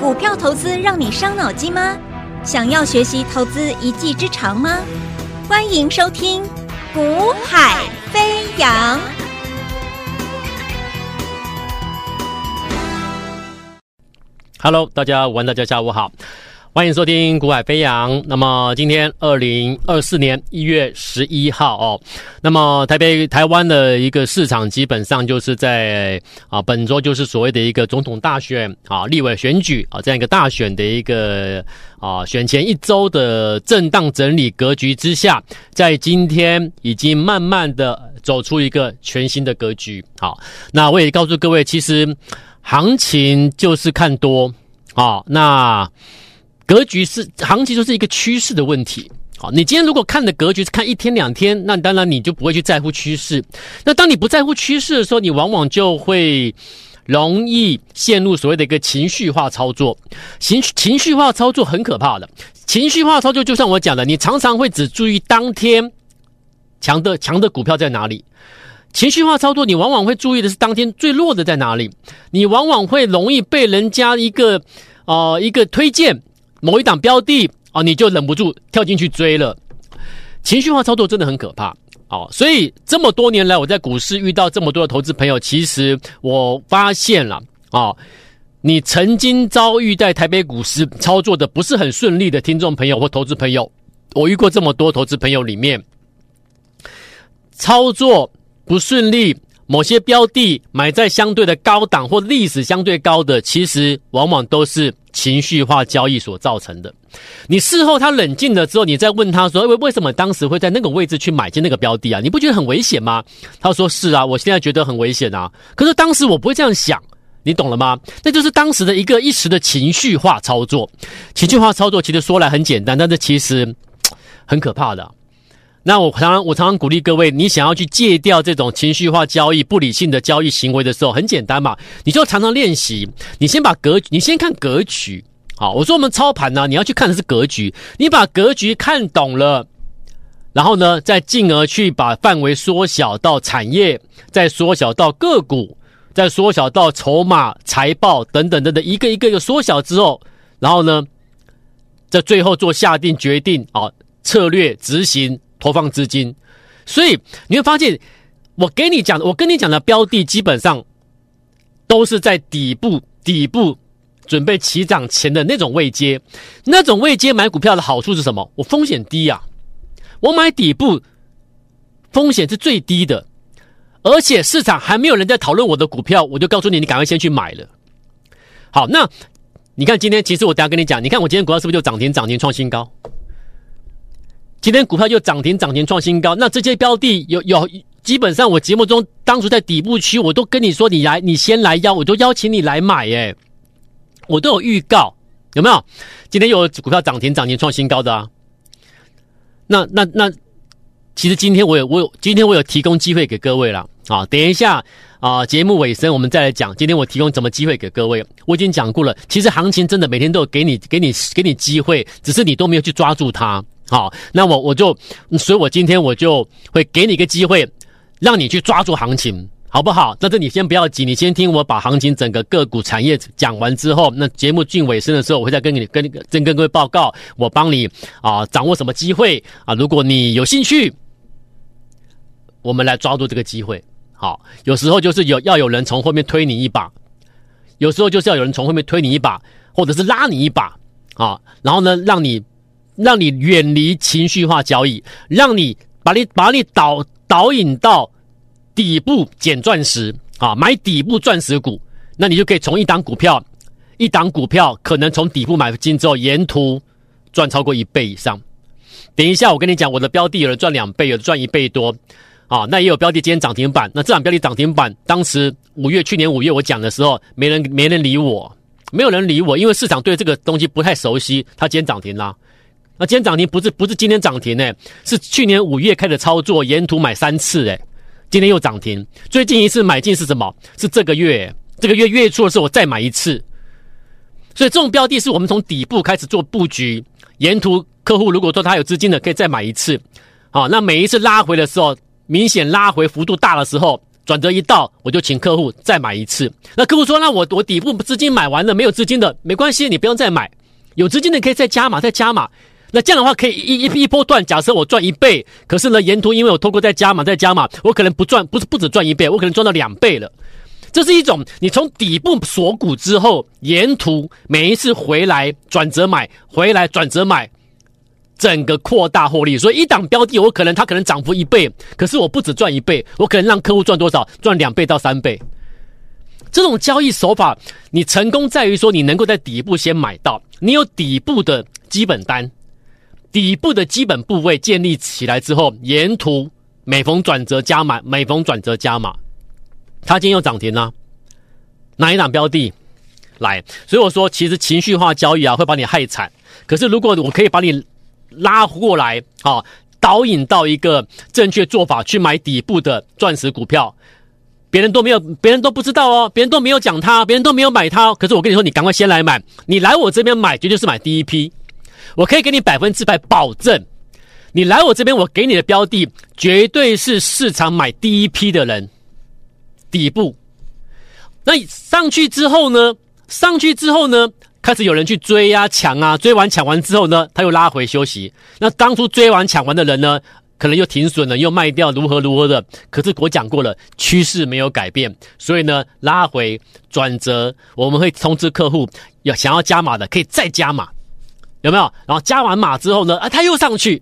股票投资让你伤脑筋吗？想要学习投资一技之长吗？欢迎收听《股海飞扬》。Hello，大家午安，大家下午好。欢迎收听《股海飞扬》。那么今天二零二四年一月十一号哦，那么台北、台湾的一个市场基本上就是在啊本周就是所谓的一个总统大选啊、立委选举啊这样一个大选的一个啊选前一周的震荡整理格局之下，在今天已经慢慢的走出一个全新的格局。好，那我也告诉各位，其实行情就是看多啊，那。格局是行情，就是一个趋势的问题。好，你今天如果看的格局是看一天两天，那当然你就不会去在乎趋势。那当你不在乎趋势的时候，你往往就会容易陷入所谓的一个情绪化操作。情情绪化操作很可怕的，情绪化操作就像我讲的，你常常会只注意当天强的强的股票在哪里。情绪化操作，你往往会注意的是当天最弱的在哪里。你往往会容易被人家一个呃一个推荐。某一档标的啊，你就忍不住跳进去追了。情绪化操作真的很可怕哦，所以这么多年来，我在股市遇到这么多的投资朋友，其实我发现了啊，你曾经遭遇在台北股市操作的不是很顺利的听众朋友或投资朋友，我遇过这么多投资朋友里面，操作不顺利。某些标的买在相对的高档或历史相对高的，其实往往都是情绪化交易所造成的。你事后他冷静了之后，你再问他说：“为为什么当时会在那个位置去买进那个标的啊？你不觉得很危险吗？”他说：“是啊，我现在觉得很危险啊。可是当时我不会这样想，你懂了吗？那就是当时的一个一时的情绪化操作。情绪化操作其实说来很简单，但是其实很可怕的。”那我常常我常常鼓励各位，你想要去戒掉这种情绪化交易、不理性的交易行为的时候，很简单嘛，你就常常练习。你先把格局，你先看格局。好，我说我们操盘呢，你要去看的是格局。你把格局看懂了，然后呢，再进而去把范围缩小到产业，再缩小到个股，再缩小到筹码、财报等等等等，一个一个一个缩小之后，然后呢，在最后做下定决定啊，策略执行。投放资金，所以你会发现，我给你讲，我跟你讲的标的基本上都是在底部，底部准备起涨前的那种位阶，那种位阶买股票的好处是什么？我风险低呀，我买底部风险是最低的，而且市场还没有人在讨论我的股票，我就告诉你，你赶快先去买了。好，那你看今天，其实我等下跟你讲，你看我今天股票是不是就涨停，涨停创新高？今天股票又涨停，涨停创新高。那这些标的有有，基本上我节目中当初在底部区，我都跟你说，你来，你先来邀，我都邀请你来买，耶，我都有预告，有没有？今天有股票涨停，涨停创新高的啊。那那那，其实今天我有我有，今天我有提供机会给各位了啊。等一下啊，节目尾声我们再来讲。今天我提供什么机会给各位？我已经讲过了。其实行情真的每天都有给你给你给你机会，只是你都没有去抓住它。好，那我我就，所以我今天我就会给你一个机会，让你去抓住行情，好不好？但是你先不要急，你先听我把行情整个个股产业讲完之后，那节目进尾声的时候，我会再跟你跟跟跟各位报告，我帮你啊掌握什么机会啊？如果你有兴趣，我们来抓住这个机会。好，有时候就是有要有人从后面推你一把，有时候就是要有人从后面推你一把，或者是拉你一把啊，然后呢，让你。让你远离情绪化交易，让你把你把你导导引到底部捡钻石啊，买底部钻石股，那你就可以从一档股票，一档股票可能从底部买进之后，沿途赚超过一倍以上。等一下，我跟你讲，我的标的有人赚两倍，有人赚一倍多啊，那也有标的今天涨停板，那这档标的涨停板，当时五月去年五月我讲的时候，没人没人理我，没有人理我，因为市场对这个东西不太熟悉，它今天涨停啦。那今天涨停不是不是今天涨停诶，是去年五月开始操作，沿途买三次诶，今天又涨停。最近一次买进是什么？是这个月，这个月月初的时候我再买一次。所以这种标的是我们从底部开始做布局，沿途客户如果说他有资金的，可以再买一次。好，那每一次拉回的时候，明显拉回幅度大的时候，转折一到，我就请客户再买一次。那客户说：“那我我底部资金买完了，没有资金的没关系，你不用再买。有资金的可以再加码，再加码。那这样的话可以一一一波段。假设我赚一倍，可是呢，沿途因为我透过再加码再加码，我可能不赚，不是不止赚一倍，我可能赚到两倍了。这是一种你从底部锁股之后，沿途每一次回来转折买，回来转折买。”整个扩大获利，所以一档标的，我可能它可能涨幅一倍，可是我不止赚一倍，我可能让客户赚多少？赚两倍到三倍。这种交易手法，你成功在于说，你能够在底部先买到，你有底部的基本单，底部的基本部位建立起来之后，沿途每逢转折加码，每逢转折加码。它今天又涨停了，哪一档标的？来，所以我说，其实情绪化交易啊，会把你害惨。可是如果我可以把你拉过来，好，导引到一个正确做法，去买底部的钻石股票，别人都没有，别人都不知道哦，别人都没有讲它，别人都没有买它。可是我跟你说，你赶快先来买，你来我这边买，绝对是买第一批。我可以给你百分之百保证，你来我这边，我给你的标的绝对是市场买第一批的人。底部，那上去之后呢？上去之后呢？开始有人去追、啊、抢啊，追完抢完之后呢，他又拉回休息。那当初追完抢完的人呢，可能又停损了，又卖掉，如何如何的。可是我讲过了，趋势没有改变，所以呢，拉回转折，我们会通知客户，要想要加码的可以再加码，有没有？然后加完码之后呢，啊，他又上去，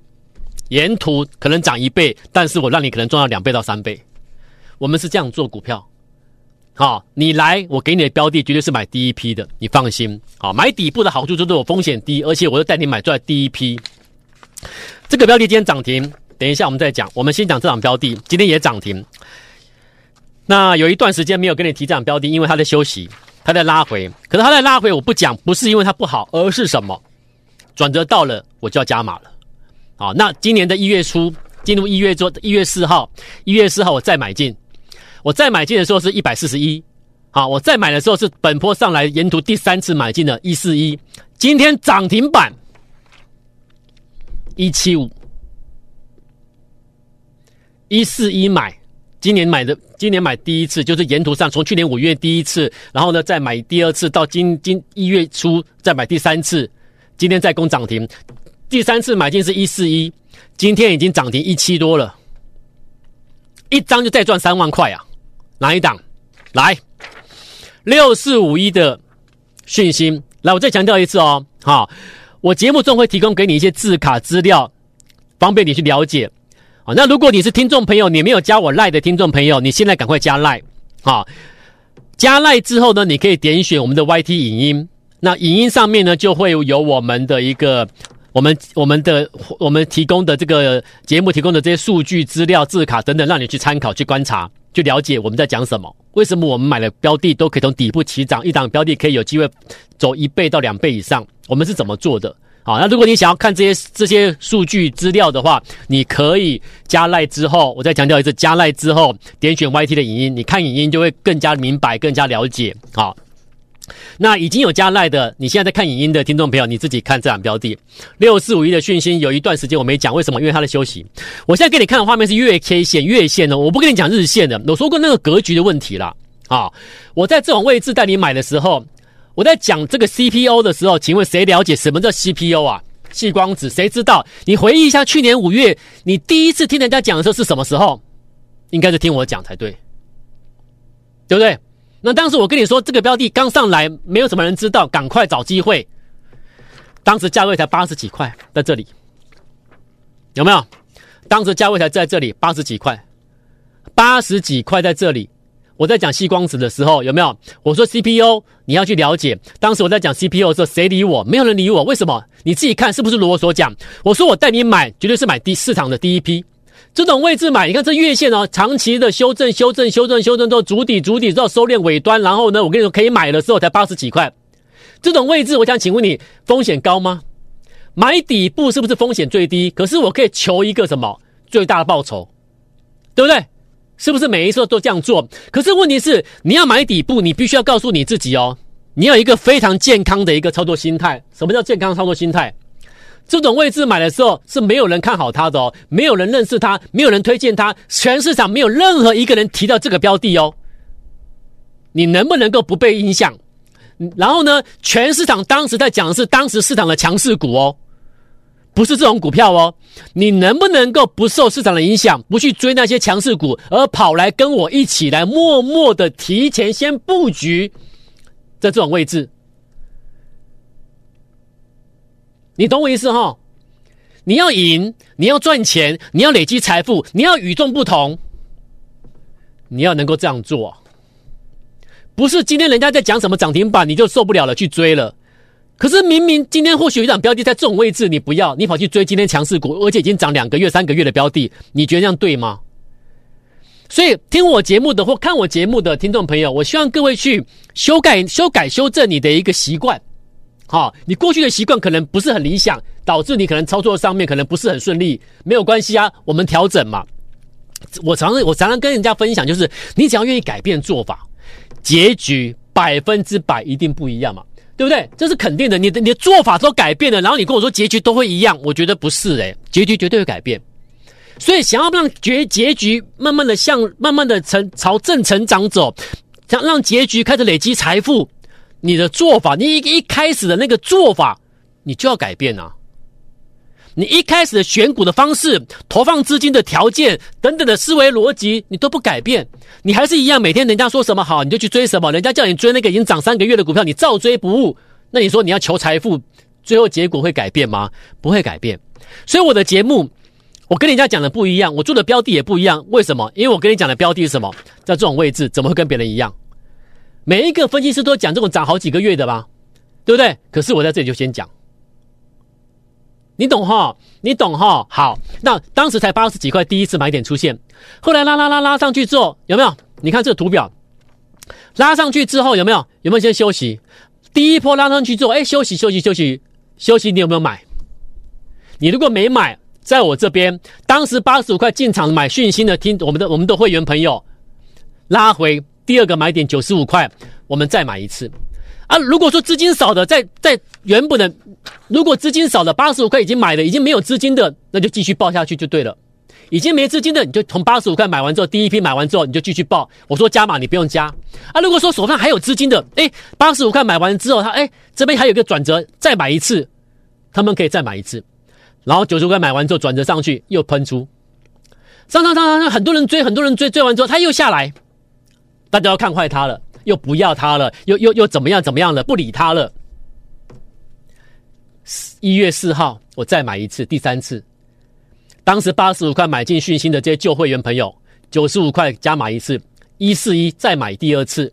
沿途可能涨一倍，但是我让你可能赚到两倍到三倍。我们是这样做股票。好，你来，我给你的标的绝对是买第一批的，你放心。好，买底部的好处就是我风险低，而且我又带你买在第一批。这个标的今天涨停，等一下我们再讲。我们先讲这档标的，今天也涨停。那有一段时间没有跟你提这档标的，因为它在休息，它在拉回。可是它在拉回，我不讲，不是因为它不好，而是什么？转折到了，我就要加码了。好，那今年的一月初进入一月做一月四号，一月四号我再买进。我再买进的时候是一百四十一，好，我再买的时候是本坡上来沿途第三次买进的一四一，今天涨停板一七五，一四一买，今年买的，今年买第一次就是沿途上从去年五月第一次，然后呢再买第二次到今今一月初再买第三次，今天再攻涨停，第三次买进是一四一，今天已经涨停一七多了，一张就再赚三万块啊！哪一档？来，六四五一的讯息。来，我再强调一次哦，好，我节目中会提供给你一些字卡资料，方便你去了解。好，那如果你是听众朋友，你没有加我赖的听众朋友，你现在赶快加赖。好，加赖之后呢，你可以点选我们的 YT 影音，那影音上面呢就会有我们的一个。我们我们的我们提供的这个节目提供的这些数据资料、字卡等等，让你去参考、去观察、去了解我们在讲什么。为什么我们买的标的都可以从底部起涨，一档标的可以有机会走一倍到两倍以上？我们是怎么做的？好，那如果你想要看这些这些数据资料的话，你可以加赖之后，我再强调一次，加赖之后点选 YT 的影音，你看影音就会更加明白、更加了解。好。那已经有加赖的，你现在在看影音的听众朋友，你自己看这两标的六四五一的讯息，有一段时间我没讲，为什么？因为它的休息。我现在给你看的画面是月 K 线、月线的，我不跟你讲日线的。我说过那个格局的问题啦。啊，我在这种位置带你买的时候，我在讲这个 CPO 的时候，请问谁了解什么叫 CPO 啊？细光子，谁知道？你回忆一下，去年五月你第一次听人家讲的时候是什么时候？应该是听我讲才对，对不对？那当时我跟你说，这个标的刚上来，没有什么人知道，赶快找机会。当时价位才八十几块，在这里有没有？当时价位才在这里八十几块，八十几块在这里。我在讲矽光子的时候，有没有？我说 CPU 你要去了解。当时我在讲 CPU 的时候，谁理我？没有人理我。为什么？你自己看是不是如我所讲？我说我带你买，绝对是买第市场的第一批。这种位置买，你看这月线哦，长期的修正、修正、修正、修正之后，筑底、足底之后收敛尾端，然后呢，我跟你说可以买的时候才八十几块。这种位置，我想请问你，风险高吗？买底部是不是风险最低？可是我可以求一个什么最大的报酬，对不对？是不是每一次都这样做？可是问题是，你要买底部，你必须要告诉你自己哦，你要有一个非常健康的一个操作心态。什么叫健康操作心态？这种位置买的时候是没有人看好它的哦，没有人认识它，没有人推荐它，全市场没有任何一个人提到这个标的哦。你能不能够不被影响？然后呢，全市场当时在讲的是当时市场的强势股哦，不是这种股票哦。你能不能够不受市场的影响，不去追那些强势股，而跑来跟我一起来默默的提前先布局在这种位置？你懂我意思哈？你要赢，你要赚钱，你要累积财富，你要与众不同，你要能够这样做。不是今天人家在讲什么涨停板，你就受不了了去追了。可是明明今天或许有一档标的在这种位置，你不要，你跑去追今天强势股，而且已经涨两个月、三个月的标的，你觉得这样对吗？所以听我节目的或看我节目的听众朋友，我希望各位去修改、修改、修正你的一个习惯。好，你过去的习惯可能不是很理想，导致你可能操作上面可能不是很顺利，没有关系啊，我们调整嘛。我常常我常常跟人家分享，就是你只要愿意改变做法，结局百分之百一定不一样嘛，对不对？这是肯定的。你的你的做法都改变了，然后你跟我说结局都会一样，我觉得不是诶，结局绝对会改变。所以想要让结结局慢慢的向慢慢的成朝正成长走，想让结局开始累积财富。你的做法，你一一开始的那个做法，你就要改变啊！你一开始的选股的方式、投放资金的条件等等的思维逻辑，你都不改变，你还是一样，每天人家说什么好，你就去追什么；人家叫你追那个已经涨三个月的股票，你照追不误。那你说你要求财富，最后结果会改变吗？不会改变。所以我的节目，我跟人家讲的不一样，我做的标的也不一样。为什么？因为我跟你讲的标的是什么？在这种位置，怎么会跟别人一样？每一个分析师都讲这种涨好几个月的吧，对不对？可是我在这里就先讲，你懂哈？你懂哈？好，那当时才八十几块，第一次买点出现，后来拉拉拉拉上去之后，有没有？你看这个图表，拉上去之后有没有？有没有先休息？第一波拉上去之后，哎，休息休息休息休息，你有没有买？你如果没买，在我这边，当时八十五块进场买讯息的，听我们的我们的会员朋友拉回。第二个买点九十五块，我们再买一次啊！如果说资金少的，在在原本的，如果资金少的八十五块已经买了，已经没有资金的，那就继续报下去就对了。已经没资金的，你就从八十五块买完之后，第一批买完之后，你就继续报。我说加码，你不用加啊！如果说手上还有资金的，诶，八十五块买完之后，他诶，这边还有个转折，再买一次，他们可以再买一次，然后九十五块买完之后转折上去又喷出，上上上上上，很多人追，很多人追，追完之后他又下来。大家要看坏他了，又不要他了，又又又怎么样怎么样了？不理他了。一月四号，我再买一次，第三次。当时八十五块买进讯息的这些旧会员朋友，九十五块加码一次，一四一再买第二次。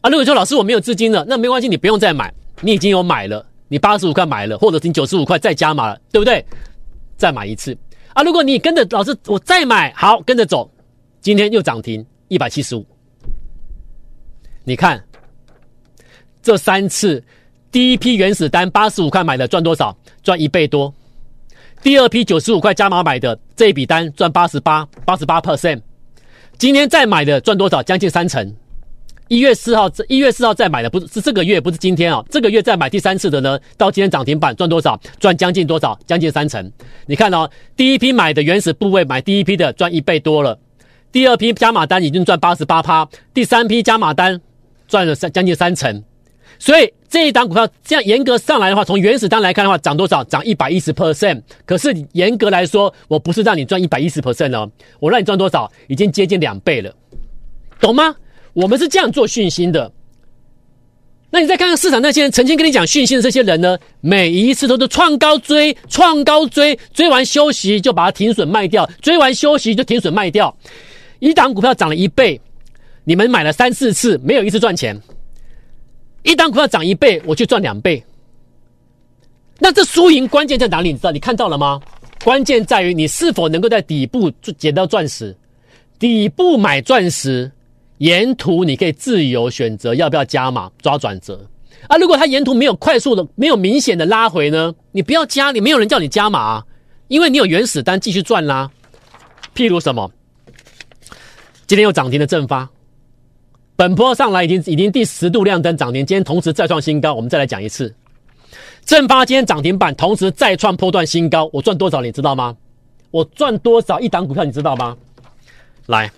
啊，如果说老师我没有资金了，那没关系，你不用再买，你已经有买了，你八十五块买了，或者是你九十五块再加码了，对不对？再买一次。啊，如果你跟着老师，我再买，好，跟着走，今天又涨停一百七十五。你看，这三次，第一批原始单八十五块买的赚多少？赚一倍多。第二批九十五块加码买的这一笔单赚八十八，八十八 percent。今天再买的赚多少？将近三成。一月四号，一月四号再买的不是是这个月，不是今天啊，这个月再买第三次的呢，到今天涨停板赚多少？赚将近多少？将近三成。你看哦，第一批买的原始部位买第一批的赚一倍多了，第二批加码单已经赚八十八趴，第三批加码单。赚了三将近三成，所以这一档股票这样严格上来的话，从原始单来看的话，涨多少？涨一百一十 percent。可是严格来说，我不是让你赚一百一十 percent 哦，我让你赚多少？已经接近两倍了，懂吗？我们是这样做讯息的。那你再看看市场那些人曾经跟你讲讯息的这些人呢？每一次都是创高追，创高追，追完休息就把它停损卖掉，追完休息就停损卖掉。一档股票涨了一倍。你们买了三四次，没有一次赚钱。一档股票涨一倍，我就赚两倍。那这输赢关键在哪里？你知道？你看到了吗？关键在于你是否能够在底部捡到钻石。底部买钻石，沿途你可以自由选择要不要加码抓转折。啊，如果它沿途没有快速的、没有明显的拉回呢？你不要加，你没有人叫你加码啊，因为你有原始单继续赚啦。譬如什么？今天有涨停的正发。本波上来已经已经第十度亮灯涨停，今天同时再创新高。我们再来讲一次，正发今天涨停板，同时再创波段新高，我赚多少你知道吗？我赚多少一档股票你知道吗？来，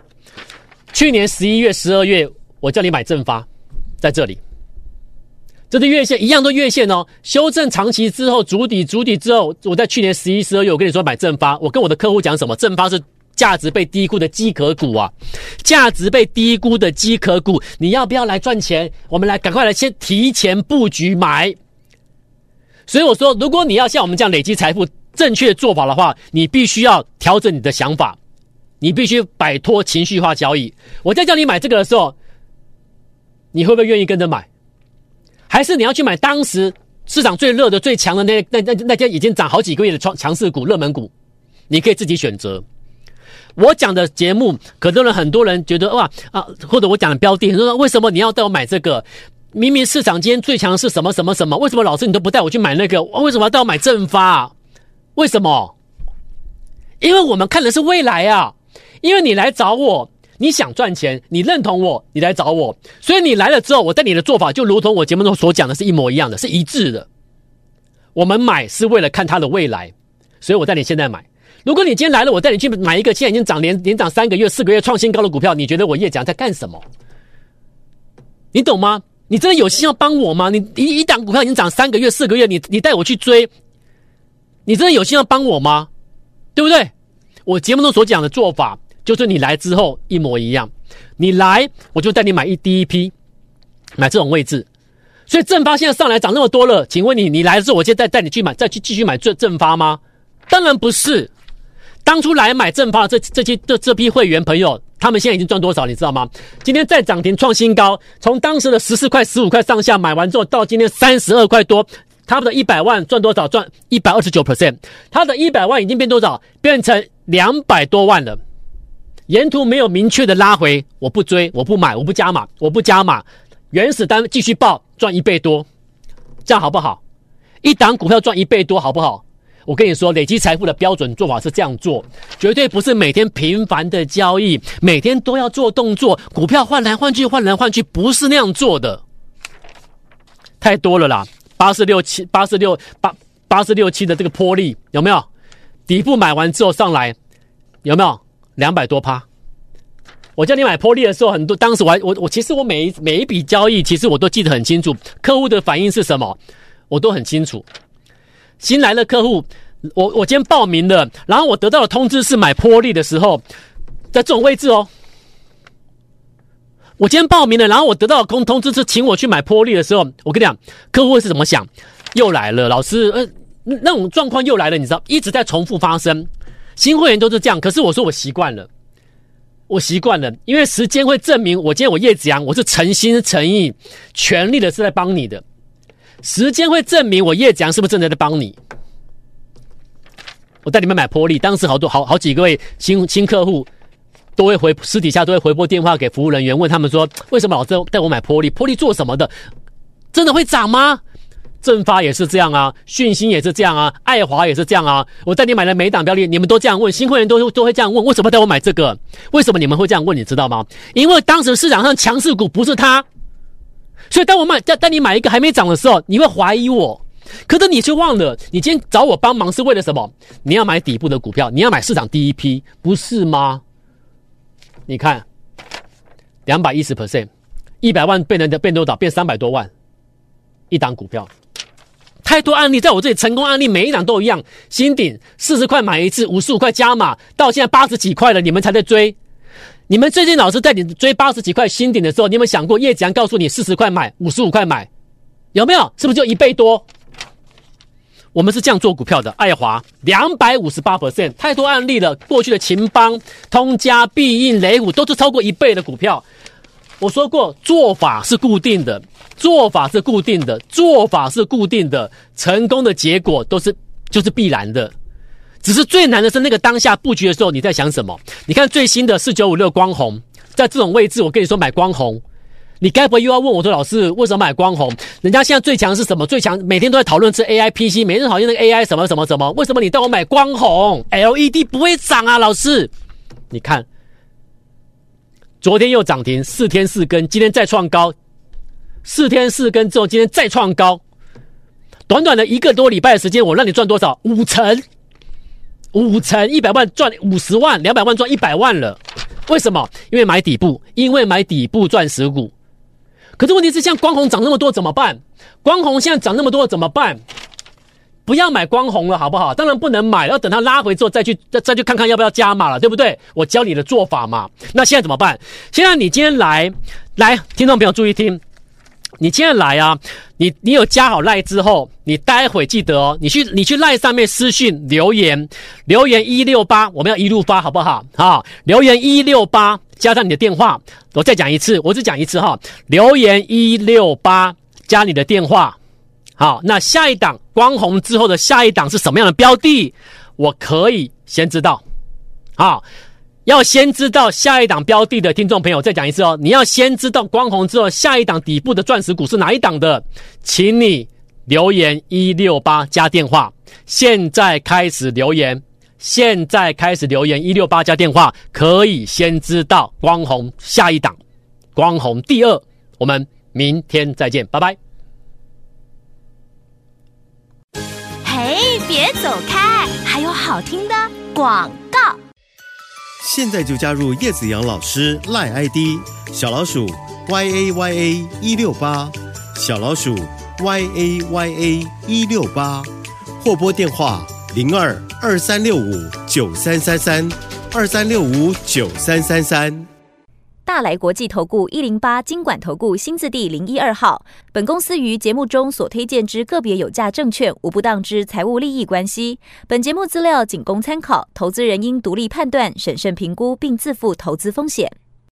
去年十一月、十二月，我叫你买正发，在这里，这是月线，一样都月线哦。修正长期之后，筑底筑底之后，我在去年十一、十二月，我跟你说买正发，我跟我的客户讲什么？正发是价值被低估的机壳股啊，价值被低估的机壳股，你要不要来赚钱？我们来赶快来先提前布局买。所以我说，如果你要像我们这样累积财富，正确做法的话，你必须要调整你的想法，你必须摆脱情绪化交易。我在叫你买这个的时候，你会不会愿意跟着买？还是你要去买当时市场最热的、最强的那那那那家已经涨好几个月的强强势股、热门股？你可以自己选择。我讲的节目，可能很多人觉得哇啊，或者我讲的标的，很多人说为什么你要带我买这个？明明市场今天最强是什么什么什么？为什么老师你都不带我去买那个？为什么要带我买正发？为什么？因为我们看的是未来啊！因为你来找我，你想赚钱，你认同我，你来找我，所以你来了之后，我带你的做法就如同我节目中所讲的是一模一样的，是一致的。我们买是为了看它的未来，所以我带你现在买。如果你今天来了，我带你去买一个现在已经涨连连涨三个月、四个月创新高的股票，你觉得我叶讲在干什么？你懂吗？你真的有心要帮我吗？你一一档股票已经涨三个月、四个月，你你带我去追。你真的有心要帮我吗？对不对？我节目中所讲的做法，就是你来之后一模一样。你来，我就带你买一第一批，买这种位置。所以正发现在上来涨那么多了，请问你，你来的时候，我就带带你去买，再去继续买正正发吗？当然不是。当初来买正发这这批这这批会员朋友，他们现在已经赚多少，你知道吗？今天再涨停创新高，从当时的十四块、十五块上下买完之后，到今天三十二块多。他们的一百万赚多少？赚一百二十九 percent。他的一百万已经变多少？变成两百多万了。沿途没有明确的拉回，我不追，我不买，我不加码，我不加码。原始单继续报，赚一倍多，这样好不好？一档股票赚一倍多，好不好？我跟你说，累积财富的标准做法是这样做，绝对不是每天频繁的交易，每天都要做动作，股票换来换去，换来换去，不是那样做的，太多了啦。八四六七八四六八八四六七的这个波利有没有？底部买完之后上来有没有两百多趴？我叫你买波利的时候，很多当时我还我我其实我每一每一笔交易，其实我都记得很清楚，客户的反应是什么，我都很清楚。新来的客户，我我今天报名的，然后我得到的通知是买波利的时候，在这种位置哦。我今天报名了，然后我得到的通通知是请我去买波利的时候，我跟你讲，客户会是怎么想？又来了，老师，呃，那种状况又来了，你知道，一直在重复发生。新会员都是这样，可是我说我习惯了，我习惯了，因为时间会证明，我今天我叶子阳，我是诚心诚意、全力的是在帮你的。时间会证明我叶子阳是不是正在在帮你。我带你们买玻璃，当时好多好好几个位新新客户。都会回私底下都会回拨电话给服务人员，问他们说：为什么老是带我买玻璃？玻璃做什么的？真的会涨吗？正发也是这样啊，讯芯也是这样啊，爱华也是这样啊。我带你买了每档标的，你们都这样问，新会员都都会这样问：为什么带我买这个？为什么你们会这样问？你知道吗？因为当时市场上强势股不是他，所以当我买带带你买一个还没涨的时候，你会怀疑我。可是你却忘了，你今天找我帮忙是为了什么？你要买底部的股票，你要买市场第一批，不是吗？你看，两百一十 percent，一百万变成的变多少？变三百多万，一档股票，太多案例，在我这里成功案例每一档都一样。新鼎四十块买一次，五十五块加码，到现在八十几块了，你们才在追。你们最近老师带你追八十几块新顶的时候，你有没有想过叶子阳告诉你四十块买，五十五块买，有没有？是不是就一倍多？我们是这样做股票的，爱华两百五十八 percent，太多案例了。过去的勤邦、通家、必应、雷虎都是超过一倍的股票。我说过，做法是固定的，做法是固定的，做法是固定的，成功的结果都是就是必然的。只是最难的是那个当下布局的时候，你在想什么？你看最新的四九五六光红，在这种位置，我跟你说买光红。你该不会又要问我说，老师为什么买光红？人家现在最强是什么？最强每天都在讨论是 AI PC，每天讨论那个 AI 什么什么什么？为什么你带我买光红？LED 不会涨啊，老师。你看，昨天又涨停，四天四根，今天再创高，四天四根之后，今天再创高，短短的一个多礼拜的时间，我让你赚多少？五成，五成，一百万赚五十万，两百万赚一百万了。为什么？因为买底部，因为买底部钻石股。可是问题是，像光红涨那么多怎么办？光红现在涨那么多怎么办？不要买光红了，好不好？当然不能买，要等它拉回之后再去再再去看看要不要加码了，对不对？我教你的做法嘛。那现在怎么办？现在你今天来来，听众朋友注意听，你今天来啊，你你有加好赖之后，你待会记得哦，你去你去赖上面私讯留言，留言一六八，我们要一路发，好不好？好，留言一六八加上你的电话，我再讲一次，我只讲一次哈，留言一六八加你的电话。好，那下一档光红之后的下一档是什么样的标的？我可以先知道。好，要先知道下一档标的的听众朋友，再讲一次哦。你要先知道光红之后下一档底部的钻石股是哪一档的，请你留言一六八加电话。现在开始留言，现在开始留言一六八加电话，可以先知道光红下一档，光红第二。我们明天再见，拜拜。嘿，别走开！还有好听的广。现在就加入叶子阳老师赖 ID 小老鼠 y a y a 一六八，小老鼠 y a y a 一六八，或拨电话零二二三六五九三三三二三六五九三三三。大来国际投顾一零八金管投顾新字第零一二号。本公司于节目中所推荐之个别有价证券，无不当之财务利益关系。本节目资料仅供参考，投资人应独立判断、审慎评估，并自负投资风险。